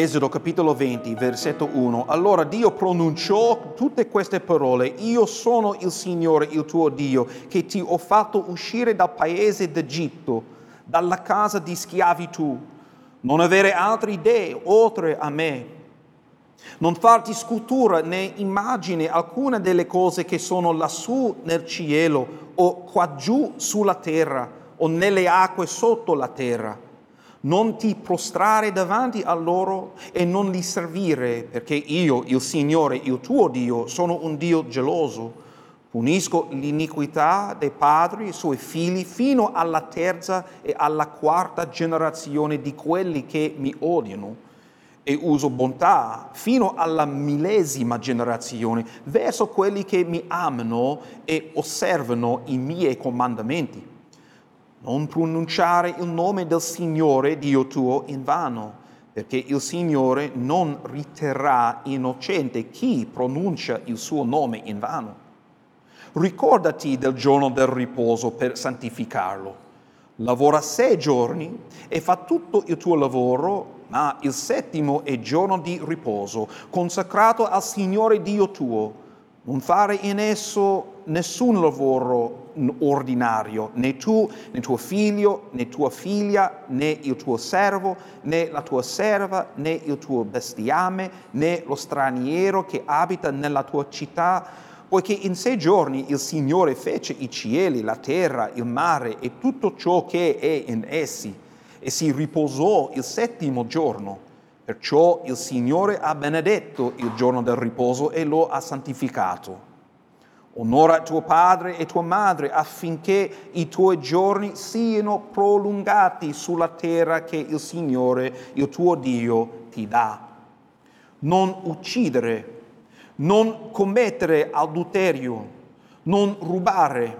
Esodo capitolo 20, versetto 1. Allora Dio pronunciò tutte queste parole. Io sono il Signore, il tuo Dio, che ti ho fatto uscire dal paese d'Egitto, dalla casa di schiavitù. Non avere altri dei oltre a me. Non farti scultura né immagine alcuna delle cose che sono lassù nel cielo o qua giù sulla terra o nelle acque sotto la terra. Non ti prostrare davanti a loro e non li servire, perché io, il Signore, il tuo Dio, sono un Dio geloso. Punisco l'iniquità dei padri e suoi figli fino alla terza e alla quarta generazione di quelli che mi odiano e uso bontà fino alla millesima generazione verso quelli che mi amano e osservano i miei comandamenti. Non pronunciare il nome del Signore Dio tuo in vano, perché il Signore non riterrà innocente chi pronuncia il suo nome in vano. Ricordati del giorno del riposo per santificarlo. Lavora sei giorni e fa tutto il tuo lavoro ma il settimo è giorno di riposo, consacrato al Signore Dio tuo. Non fare in esso nessun lavoro ordinario, né tu, né tuo figlio, né tua figlia, né il tuo servo, né la tua serva, né il tuo bestiame, né lo straniero che abita nella tua città, poiché in sei giorni il Signore fece i cieli, la terra, il mare e tutto ciò che è in essi e si riposò il settimo giorno. Perciò il Signore ha benedetto il giorno del riposo e lo ha santificato. Onora tuo padre e tua madre affinché i tuoi giorni siano prolungati sulla terra che il Signore, il tuo Dio, ti dà. Non uccidere, non commettere adulterio, non rubare,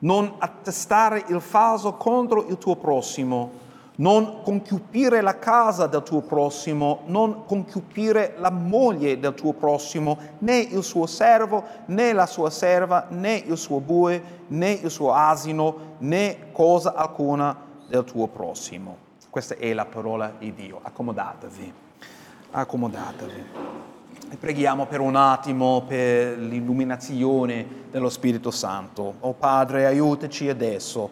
non attestare il falso contro il tuo prossimo non concupire la casa del tuo prossimo, non concupire la moglie del tuo prossimo, né il suo servo, né la sua serva, né il suo bue, né il suo asino, né cosa alcuna del tuo prossimo. Questa è la parola di Dio. Accomodatevi, accomodatevi. E preghiamo per un attimo per l'illuminazione dello Spirito Santo. Oh Padre, aiutaci adesso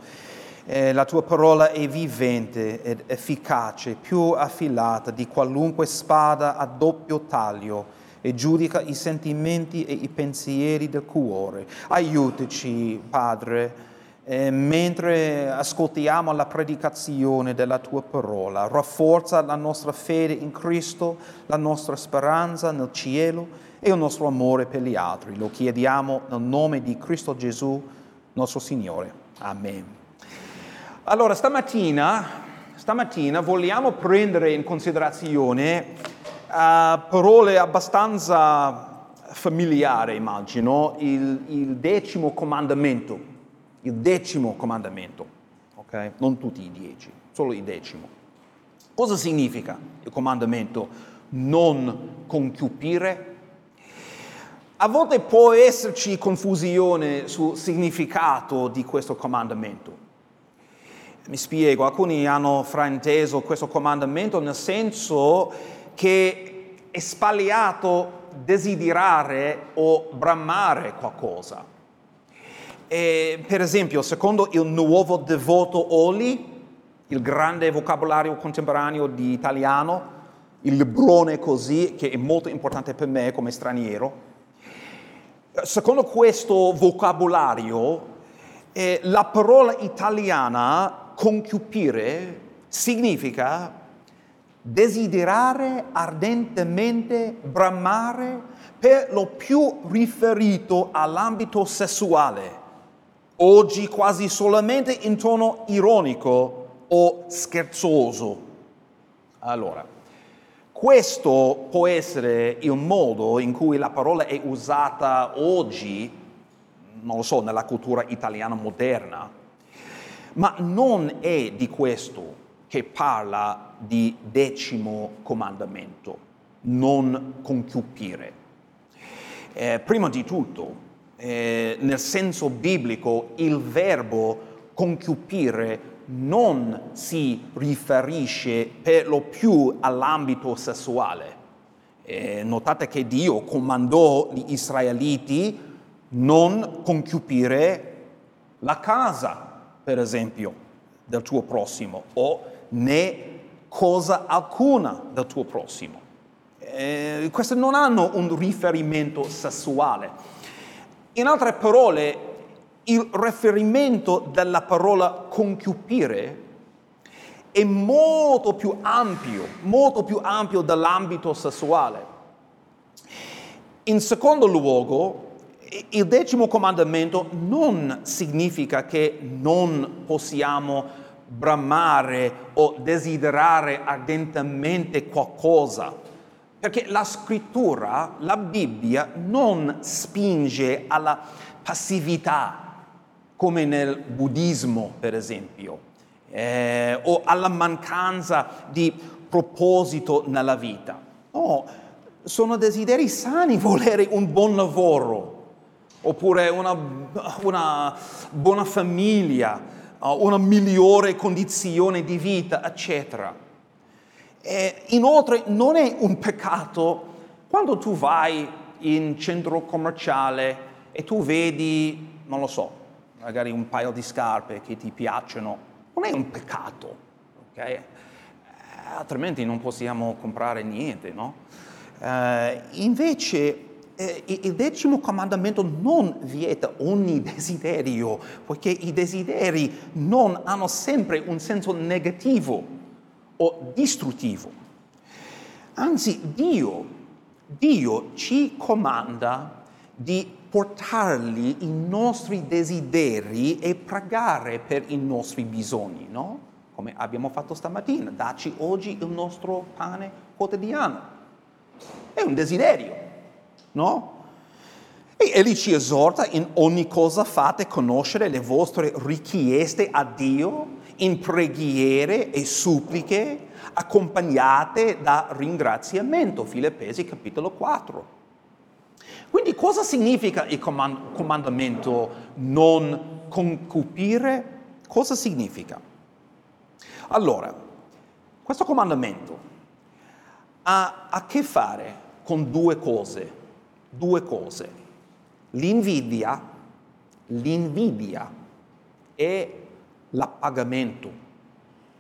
eh, la tua parola è vivente ed efficace, più affilata di qualunque spada a doppio taglio e giudica i sentimenti e i pensieri del cuore. Aiutaci, Padre, eh, mentre ascoltiamo la predicazione della tua parola, rafforza la nostra fede in Cristo, la nostra speranza nel cielo e il nostro amore per gli altri. Lo chiediamo nel nome di Cristo Gesù, nostro Signore. Amen. Allora, stamattina, stamattina vogliamo prendere in considerazione uh, parole abbastanza familiari, immagino, il, il, decimo comandamento, il decimo comandamento, ok? Non tutti i dieci, solo il decimo. Cosa significa il comandamento non concupire? A volte può esserci confusione sul significato di questo comandamento. Mi spiego, alcuni hanno frainteso questo comandamento nel senso che è sbagliato desiderare o bramare qualcosa. E, per esempio, secondo il nuovo devoto Oli, il grande vocabolario contemporaneo di italiano, il librone così, che è molto importante per me come straniero, secondo questo vocabolario, eh, la parola italiana concupire significa desiderare ardentemente, bramare per lo più riferito all'ambito sessuale, oggi quasi solamente in tono ironico o scherzoso. Allora, questo può essere il modo in cui la parola è usata oggi, non lo so, nella cultura italiana moderna, ma non è di questo che parla di decimo comandamento, non concupire. Eh, prima di tutto, eh, nel senso biblico, il verbo concupire non si riferisce per lo più all'ambito sessuale. Eh, notate che Dio comandò gli israeliti non concupire la casa, per esempio, del tuo prossimo o né cosa alcuna del tuo prossimo. Eh, queste non hanno un riferimento sessuale. In altre parole, il riferimento della parola concupire è molto più ampio, molto più ampio dell'ambito sessuale. In secondo luogo, il decimo comandamento non significa che non possiamo bramare o desiderare ardentemente qualcosa, perché la scrittura, la Bibbia, non spinge alla passività, come nel buddismo, per esempio, eh, o alla mancanza di proposito nella vita. No, sono desideri sani volere un buon lavoro, oppure una, una buona famiglia, una migliore condizione di vita, eccetera. E inoltre non è un peccato quando tu vai in centro commerciale e tu vedi, non lo so, magari un paio di scarpe che ti piacciono, non è un peccato, ok? Eh, altrimenti non possiamo comprare niente, no? Uh, invece il decimo comandamento non vieta ogni desiderio, poiché i desideri non hanno sempre un senso negativo o distruttivo. Anzi, Dio, Dio ci comanda di portargli i nostri desideri e pregare per i nostri bisogni, no? Come abbiamo fatto stamattina, dacci oggi il nostro pane quotidiano. È un desiderio no? E egli ci esorta in ogni cosa fate conoscere le vostre richieste a Dio in preghiere e suppliche accompagnate da ringraziamento. Filippesi capitolo 4. Quindi cosa significa il comand- comandamento non concupire? Cosa significa? Allora, questo comandamento ha a che fare con due cose due cose. L'invidia, l'invidia e l'appagamento.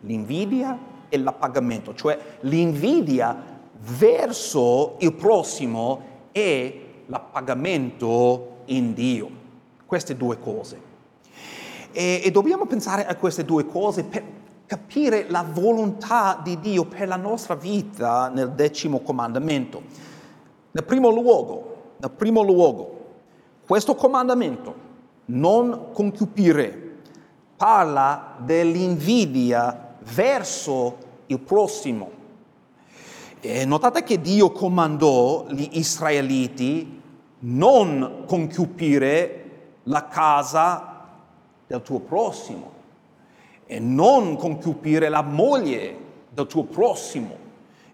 L'invidia e l'appagamento, cioè l'invidia verso il prossimo e l'appagamento in Dio. Queste due cose. E, e dobbiamo pensare a queste due cose per capire la volontà di Dio per la nostra vita nel decimo comandamento. Nel primo luogo, nel primo luogo, questo comandamento, non concupire, parla dell'invidia verso il prossimo. E notate che Dio comandò gli israeliti non concupire la casa del tuo prossimo e non concupire la moglie del tuo prossimo,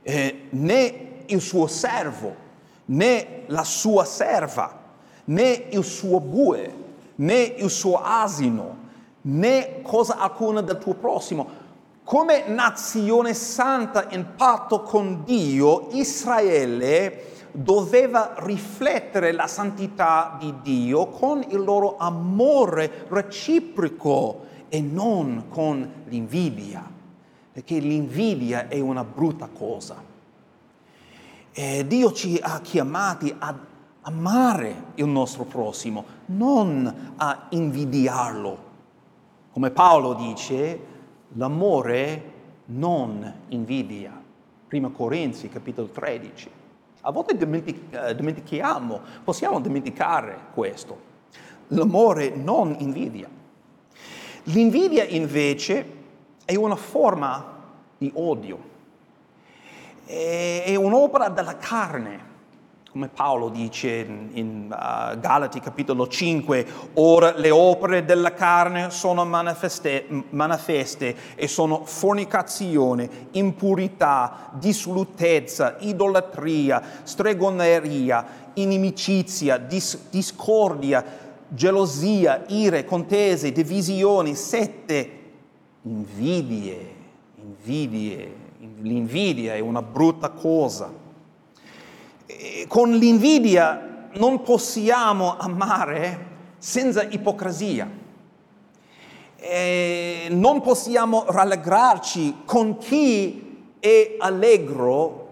eh, né il suo servo né la sua serva, né il suo bue, né il suo asino, né cosa alcuna del tuo prossimo. Come nazione santa in patto con Dio, Israele doveva riflettere la santità di Dio con il loro amore reciproco e non con l'invidia, perché l'invidia è una brutta cosa. Eh, Dio ci ha chiamati ad amare il nostro prossimo, non a invidiarlo. Come Paolo dice, l'amore non invidia. Prima Corinzi, capitolo 13. A volte eh, dimentichiamo, possiamo dimenticare questo. L'amore non invidia. L'invidia invece è una forma di odio è un'opera della carne, come Paolo dice in uh, Galati capitolo 5, ora le opere della carne sono manifeste, manifeste e sono fornicazione, impurità, dissolutezza, idolatria, stregoneria, inimicizia, dis- discordia, gelosia, ire, contese, divisioni, sette, invidie, invidie, l'invidia è una brutta cosa. E con l'invidia non possiamo amare senza ipocrisia. E non possiamo rallegrarci con chi è allegro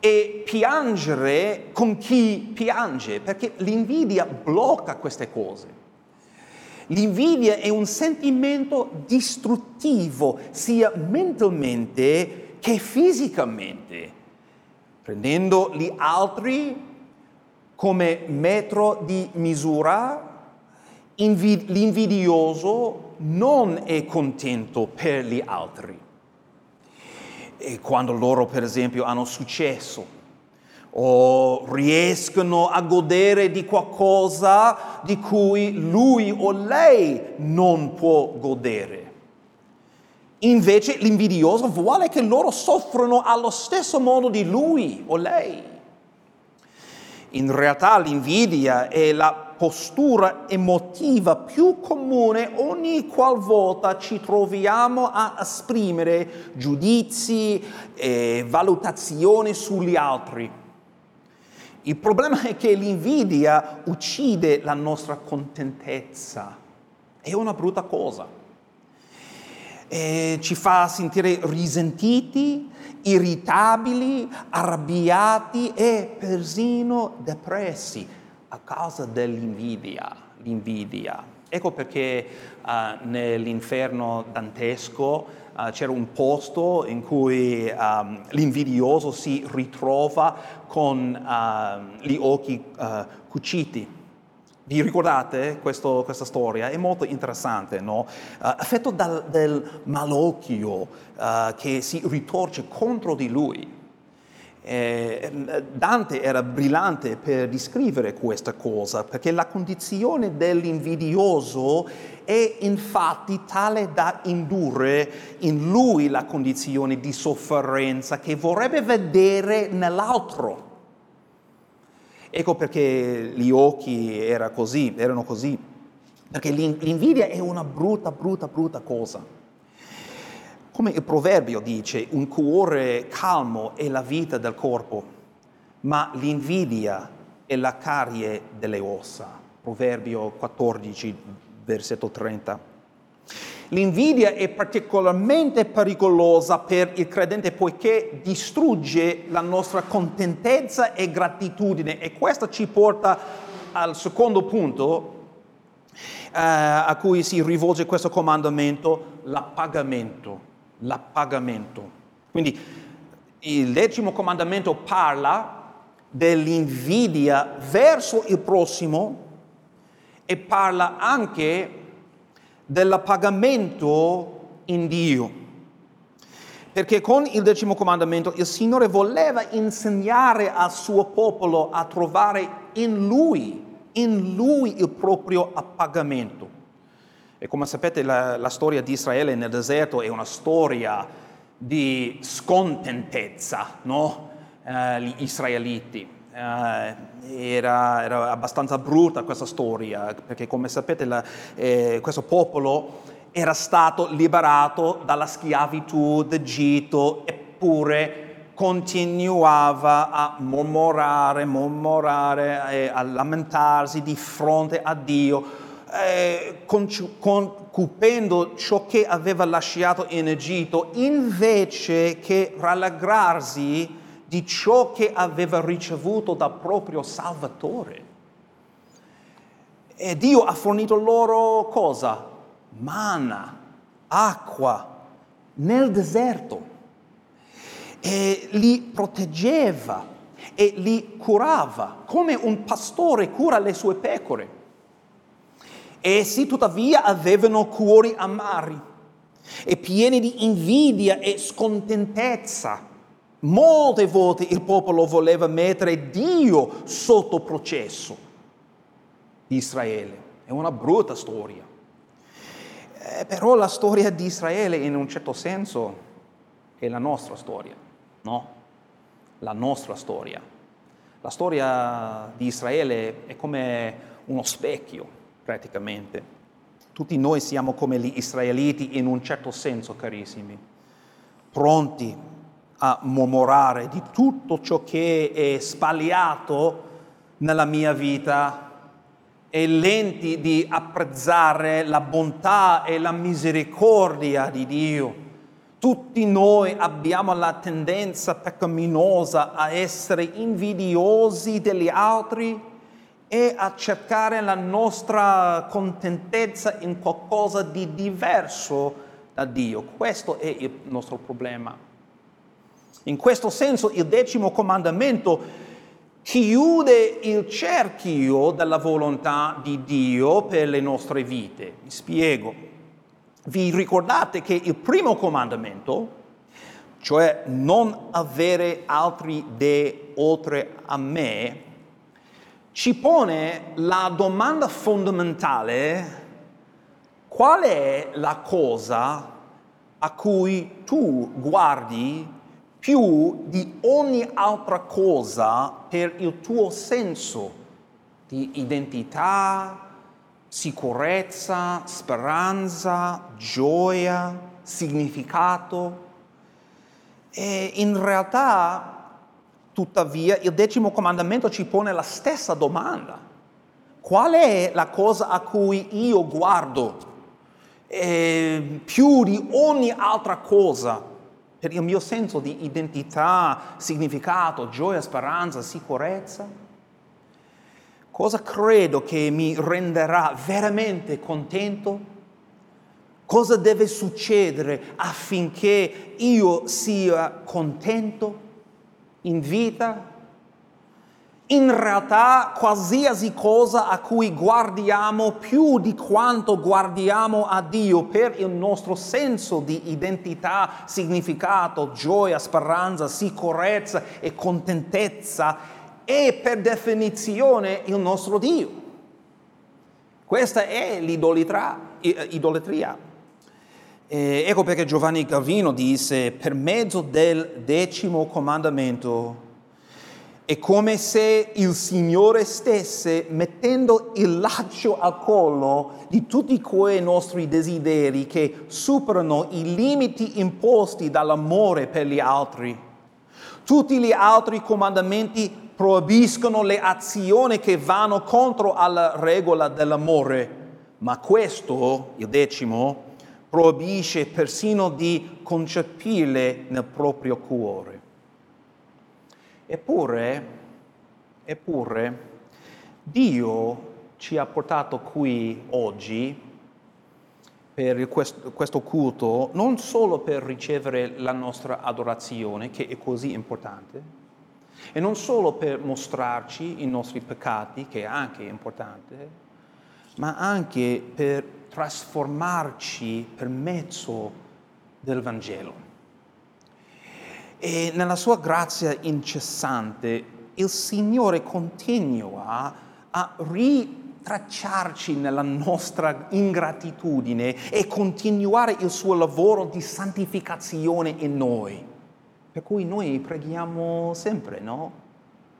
e piangere con chi piange, perché l'invidia blocca queste cose. L'invidia è un sentimento distruttivo sia mentalmente che fisicamente, prendendo gli altri come metro di misura, l'invidioso non è contento per gli altri. E quando loro, per esempio, hanno successo, o riescono a godere di qualcosa di cui lui o lei non può godere. Invece l'invidioso vuole che loro soffrono allo stesso modo di lui o lei. In realtà l'invidia è la postura emotiva più comune ogni qualvolta ci troviamo a esprimere giudizi e valutazioni sugli altri. Il problema è che l'invidia uccide la nostra contentezza. È una brutta cosa. E ci fa sentire risentiti, irritabili, arrabbiati e persino depressi a causa dell'invidia. L'invidia. Ecco perché uh, nell'inferno dantesco uh, c'era un posto in cui um, l'invidioso si ritrova con uh, gli occhi uh, cuciti. Vi ricordate questo, questa storia? È molto interessante, no? affetto dal, del malocchio che si ritorce contro di lui. Eh, Dante era brillante per descrivere questa cosa, perché la condizione dell'invidioso è infatti tale da indurre in lui la condizione di sofferenza che vorrebbe vedere nell'altro. Ecco perché gli occhi era così, erano così, perché l'invidia è una brutta, brutta, brutta cosa. Come il proverbio dice, un cuore calmo è la vita del corpo, ma l'invidia è la carie delle ossa. Proverbio 14, versetto 30. L'invidia è particolarmente pericolosa per il credente poiché distrugge la nostra contentezza e gratitudine e questo ci porta al secondo punto eh, a cui si rivolge questo comandamento, l'appagamento l'appagamento. Quindi il decimo comandamento parla dell'invidia verso il prossimo e parla anche dell'appagamento in Dio. Perché con il decimo comandamento il Signore voleva insegnare al suo popolo a trovare in Lui, in Lui il proprio appagamento. E come sapete la, la storia di Israele nel deserto è una storia di scontentezza, no? eh, gli israeliti. Eh, era, era, abbastanza brutta questa storia, perché come sapete la, eh, questo popolo era stato liberato dalla schiavitù d'Egitto, eppure continuava a mormorare, mormorare a lamentarsi di fronte a Dio eh, concupendo ciò che aveva lasciato in Egitto, invece che rallegrarsi di ciò che aveva ricevuto dal proprio Salvatore. E Dio ha fornito loro cosa? Mana, acqua, nel deserto. E li proteggeva e li curava, come un pastore cura le sue pecore. Essi tuttavia avevano cuori amari e pieni di invidia e scontentezza. Molte volte il popolo voleva mettere Dio sotto processo di Israele. È una brutta storia. Eh, però la storia di Israele in un certo senso è la nostra storia, no? La nostra storia. La storia di Israele è come uno specchio praticamente. Tutti noi siamo come gli israeliti in un certo senso, carissimi, pronti a mormorare di tutto ciò che è sbagliato nella mia vita e lenti di apprezzare la bontà e la misericordia di Dio. Tutti noi abbiamo la tendenza peccaminosa a essere invidiosi degli altri e a cercare la nostra contentezza in qualcosa di diverso da Dio. Questo è il nostro problema. In questo senso il decimo comandamento chiude il cerchio della volontà di Dio per le nostre vite. Mi spiego. Vi ricordate che il primo comandamento, cioè non avere altri dei oltre a me, ci pone la domanda fondamentale, qual è la cosa a cui tu guardi più di ogni altra cosa per il tuo senso di identità, sicurezza, speranza, gioia, significato. E in realtà Tuttavia il decimo comandamento ci pone la stessa domanda. Qual è la cosa a cui io guardo eh, più di ogni altra cosa per il mio senso di identità, significato, gioia, speranza, sicurezza? Cosa credo che mi renderà veramente contento? Cosa deve succedere affinché io sia contento? In vita, in realtà qualsiasi cosa a cui guardiamo più di quanto guardiamo a Dio per il nostro senso di identità, significato, gioia, speranza, sicurezza e contentezza è per definizione il nostro Dio. Questa è l'idolatria. E ecco perché Giovanni Calvino disse, per mezzo del decimo comandamento, è come se il Signore stesse mettendo il laccio al collo di tutti quei nostri desideri che superano i limiti imposti dall'amore per gli altri. Tutti gli altri comandamenti proibiscono le azioni che vanno contro alla regola dell'amore, ma questo, il decimo, proibisce persino di concepirle nel proprio cuore. Eppure, eppure, Dio ci ha portato qui oggi per questo, questo culto non solo per ricevere la nostra adorazione, che è così importante, e non solo per mostrarci i nostri peccati, che è anche importante, ma anche per trasformarci per mezzo del Vangelo. E nella sua grazia incessante il Signore continua a ritracciarci nella nostra ingratitudine e continuare il suo lavoro di santificazione in noi. Per cui noi preghiamo sempre, no?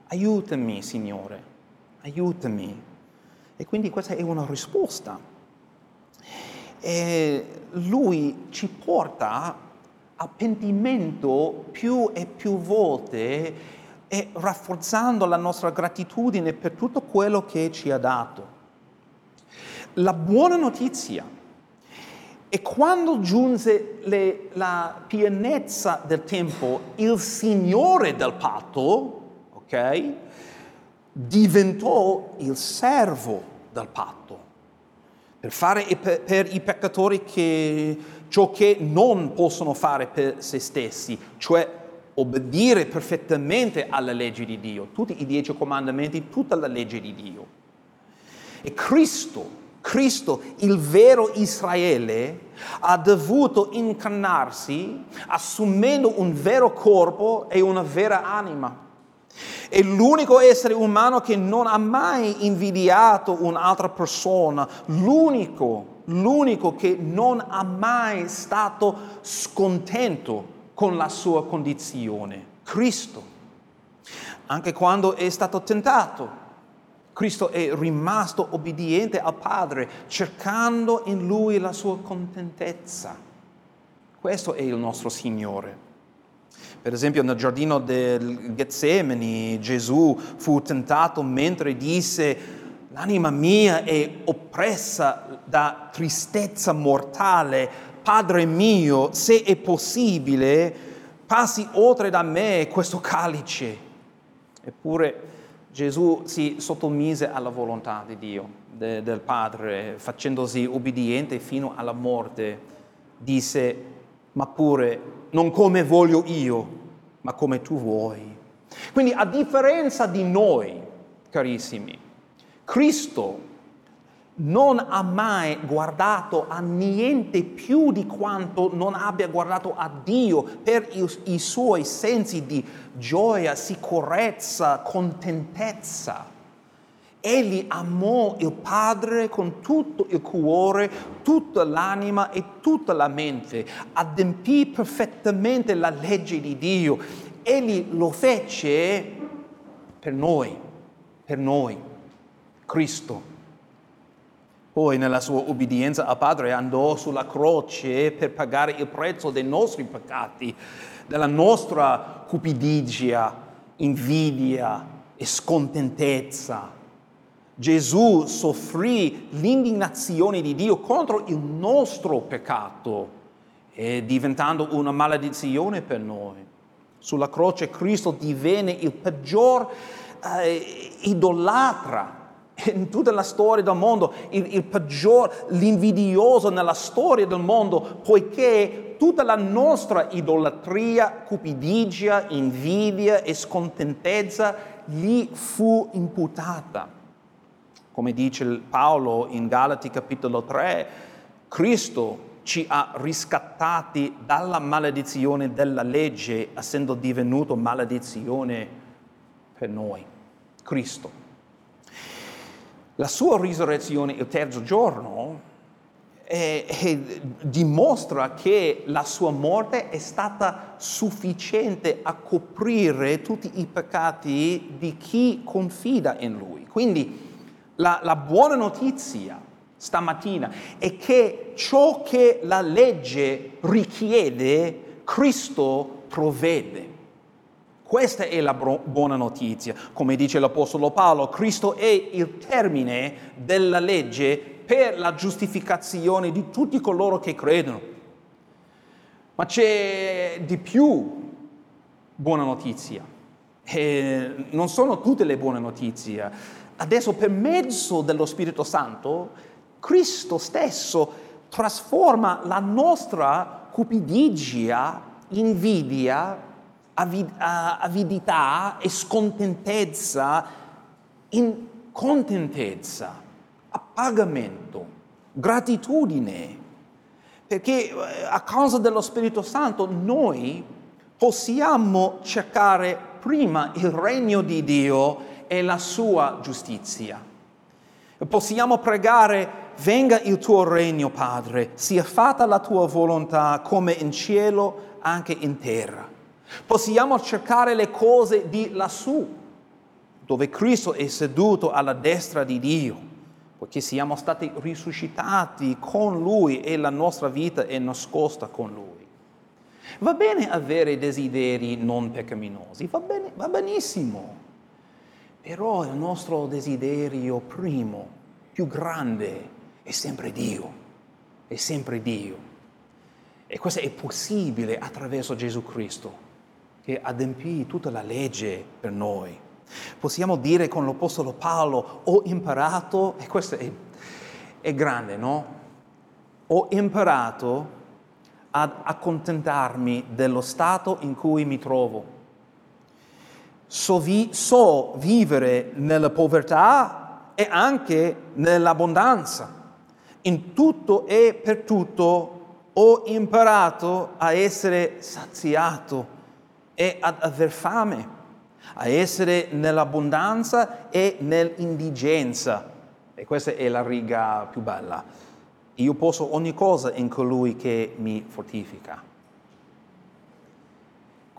Aiutami, Signore, aiutami. E quindi questa è una risposta e lui ci porta a pentimento più e più volte e rafforzando la nostra gratitudine per tutto quello che ci ha dato. La buona notizia è quando giunse le, la pienezza del tempo, il Signore del patto, ok, diventò il servo del patto per fare per i peccatori che, ciò che non possono fare per se stessi, cioè obbedire perfettamente alla legge di Dio, tutti i dieci comandamenti, tutta la legge di Dio. E Cristo, Cristo, il vero Israele, ha dovuto incarnarsi assumendo un vero corpo e una vera anima. È l'unico essere umano che non ha mai invidiato un'altra persona, l'unico, l'unico che non ha mai stato scontento con la sua condizione, Cristo. Anche quando è stato tentato, Cristo è rimasto obbediente al Padre, cercando in Lui la sua contentezza. Questo è il nostro Signore. Per esempio nel giardino del Getsemani Gesù fu tentato mentre disse l'anima mia è oppressa da tristezza mortale, Padre mio, se è possibile, passi oltre da me questo calice. Eppure Gesù si sottomise alla volontà di Dio, de, del Padre, facendosi obbediente fino alla morte. Disse, ma pure non come voglio io, ma come tu vuoi. Quindi a differenza di noi, carissimi, Cristo non ha mai guardato a niente più di quanto non abbia guardato a Dio per i, i suoi sensi di gioia, sicurezza, contentezza. Egli amò il Padre con tutto il cuore, tutta l'anima e tutta la mente, adempì perfettamente la legge di Dio. Egli lo fece per noi, per noi, Cristo poi nella sua obbedienza al Padre andò sulla croce per pagare il prezzo dei nostri peccati, della nostra cupidigia, invidia e scontentezza. Gesù soffrì l'indignazione di Dio contro il nostro peccato diventando una maledizione per noi. Sulla croce Cristo divenne il peggior eh, idolatra in tutta la storia del mondo, il, il peggior, l'invidioso nella storia del mondo, poiché tutta la nostra idolatria, cupidigia, invidia e scontentezza gli fu imputata. Come dice Paolo in Galati capitolo 3, Cristo ci ha riscattati dalla maledizione della legge, essendo divenuto maledizione per noi. Cristo. La sua risurrezione il terzo giorno è, è, dimostra che la sua morte è stata sufficiente a coprire tutti i peccati di chi confida in lui. Quindi la, la buona notizia stamattina è che ciò che la legge richiede, Cristo provvede. Questa è la buona notizia. Come dice l'Apostolo Paolo, Cristo è il termine della legge per la giustificazione di tutti coloro che credono. Ma c'è di più buona notizia. E non sono tutte le buone notizie. Adesso per mezzo dello Spirito Santo, Cristo stesso trasforma la nostra cupidigia, invidia, avidità e scontentezza in contentezza, appagamento, gratitudine, perché eh, a causa dello Spirito Santo noi possiamo cercare prima il regno di Dio e la sua giustizia. Possiamo pregare, venga il tuo regno, Padre, sia fatta la tua volontà come in cielo, anche in terra. Possiamo cercare le cose di lassù, dove Cristo è seduto alla destra di Dio, perché siamo stati risuscitati con Lui e la nostra vita è nascosta con Lui. Va bene avere desideri non peccaminosi, va, bene, va benissimo, però il nostro desiderio primo, più grande, è sempre Dio, è sempre Dio. E questo è possibile attraverso Gesù Cristo che adempì tutta la legge per noi. Possiamo dire con l'Apostolo Paolo, ho imparato, e questo è, è grande, no? Ho imparato ad accontentarmi dello stato in cui mi trovo. So, vi, so vivere nella povertà e anche nell'abbondanza. In tutto e per tutto ho imparato a essere saziato e ad aver fame, a essere nell'abbondanza e nell'indigenza. E questa è la riga più bella. Io posso ogni cosa in colui che mi fortifica.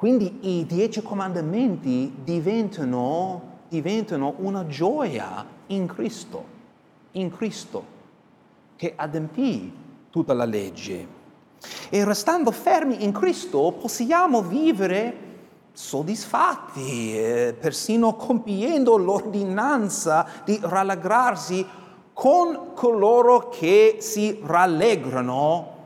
Quindi i dieci comandamenti diventano diventano una gioia in Cristo, in Cristo, che adempì tutta la legge. E restando fermi in Cristo possiamo vivere soddisfatti, eh, persino compiendo l'ordinanza di rallegrarsi con coloro che si rallegrano,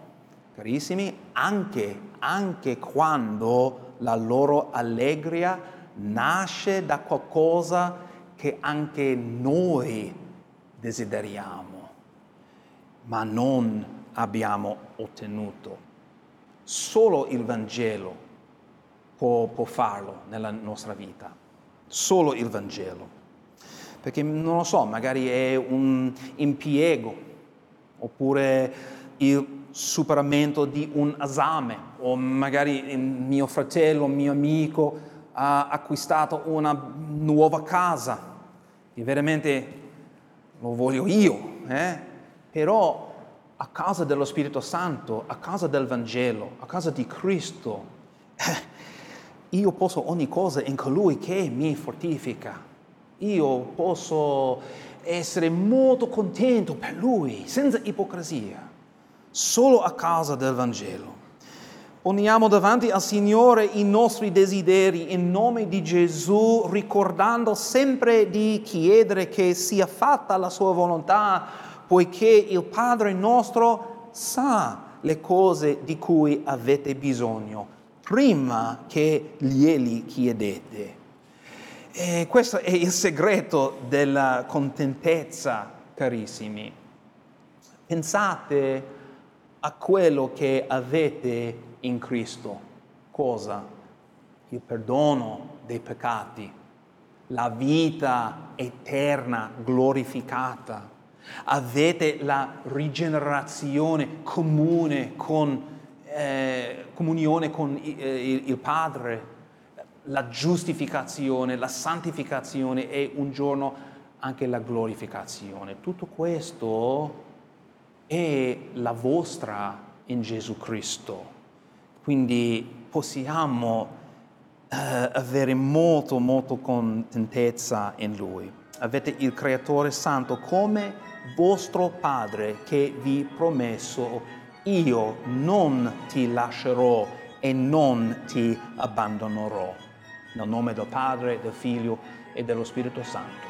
carissimi, anche, anche quando la loro allegria nasce da qualcosa che anche noi desideriamo, ma non abbiamo ottenuto. Solo il Vangelo può, può farlo nella nostra vita, solo il Vangelo. Perché non lo so, magari è un impiego, oppure il superamento di un esame, o magari mio fratello, mio amico ha acquistato una nuova casa, e veramente lo voglio io, eh? però a causa dello Spirito Santo, a causa del Vangelo, a causa di Cristo, eh, io posso ogni cosa in colui che mi fortifica. Io posso essere molto contento per lui, senza ipocrisia, solo a causa del Vangelo. Poniamo davanti al Signore i nostri desideri in nome di Gesù, ricordando sempre di chiedere che sia fatta la sua volontà, poiché il Padre nostro sa le cose di cui avete bisogno prima che glieli chiedete. E questo è il segreto della contentezza, carissimi. Pensate a quello che avete in Cristo. Cosa? Il perdono dei peccati, la vita eterna glorificata. Avete la rigenerazione comune con eh, comunione con eh, il Padre, la giustificazione, la santificazione e un giorno anche la glorificazione. Tutto questo è la vostra in Gesù Cristo. Quindi possiamo eh, avere molto, molto contentezza in Lui. Avete il Creatore Santo come vostro Padre che vi promesso io non ti lascerò e non ti abbandonerò. Nel nome del Padre, del Figlio e dello Spirito Santo.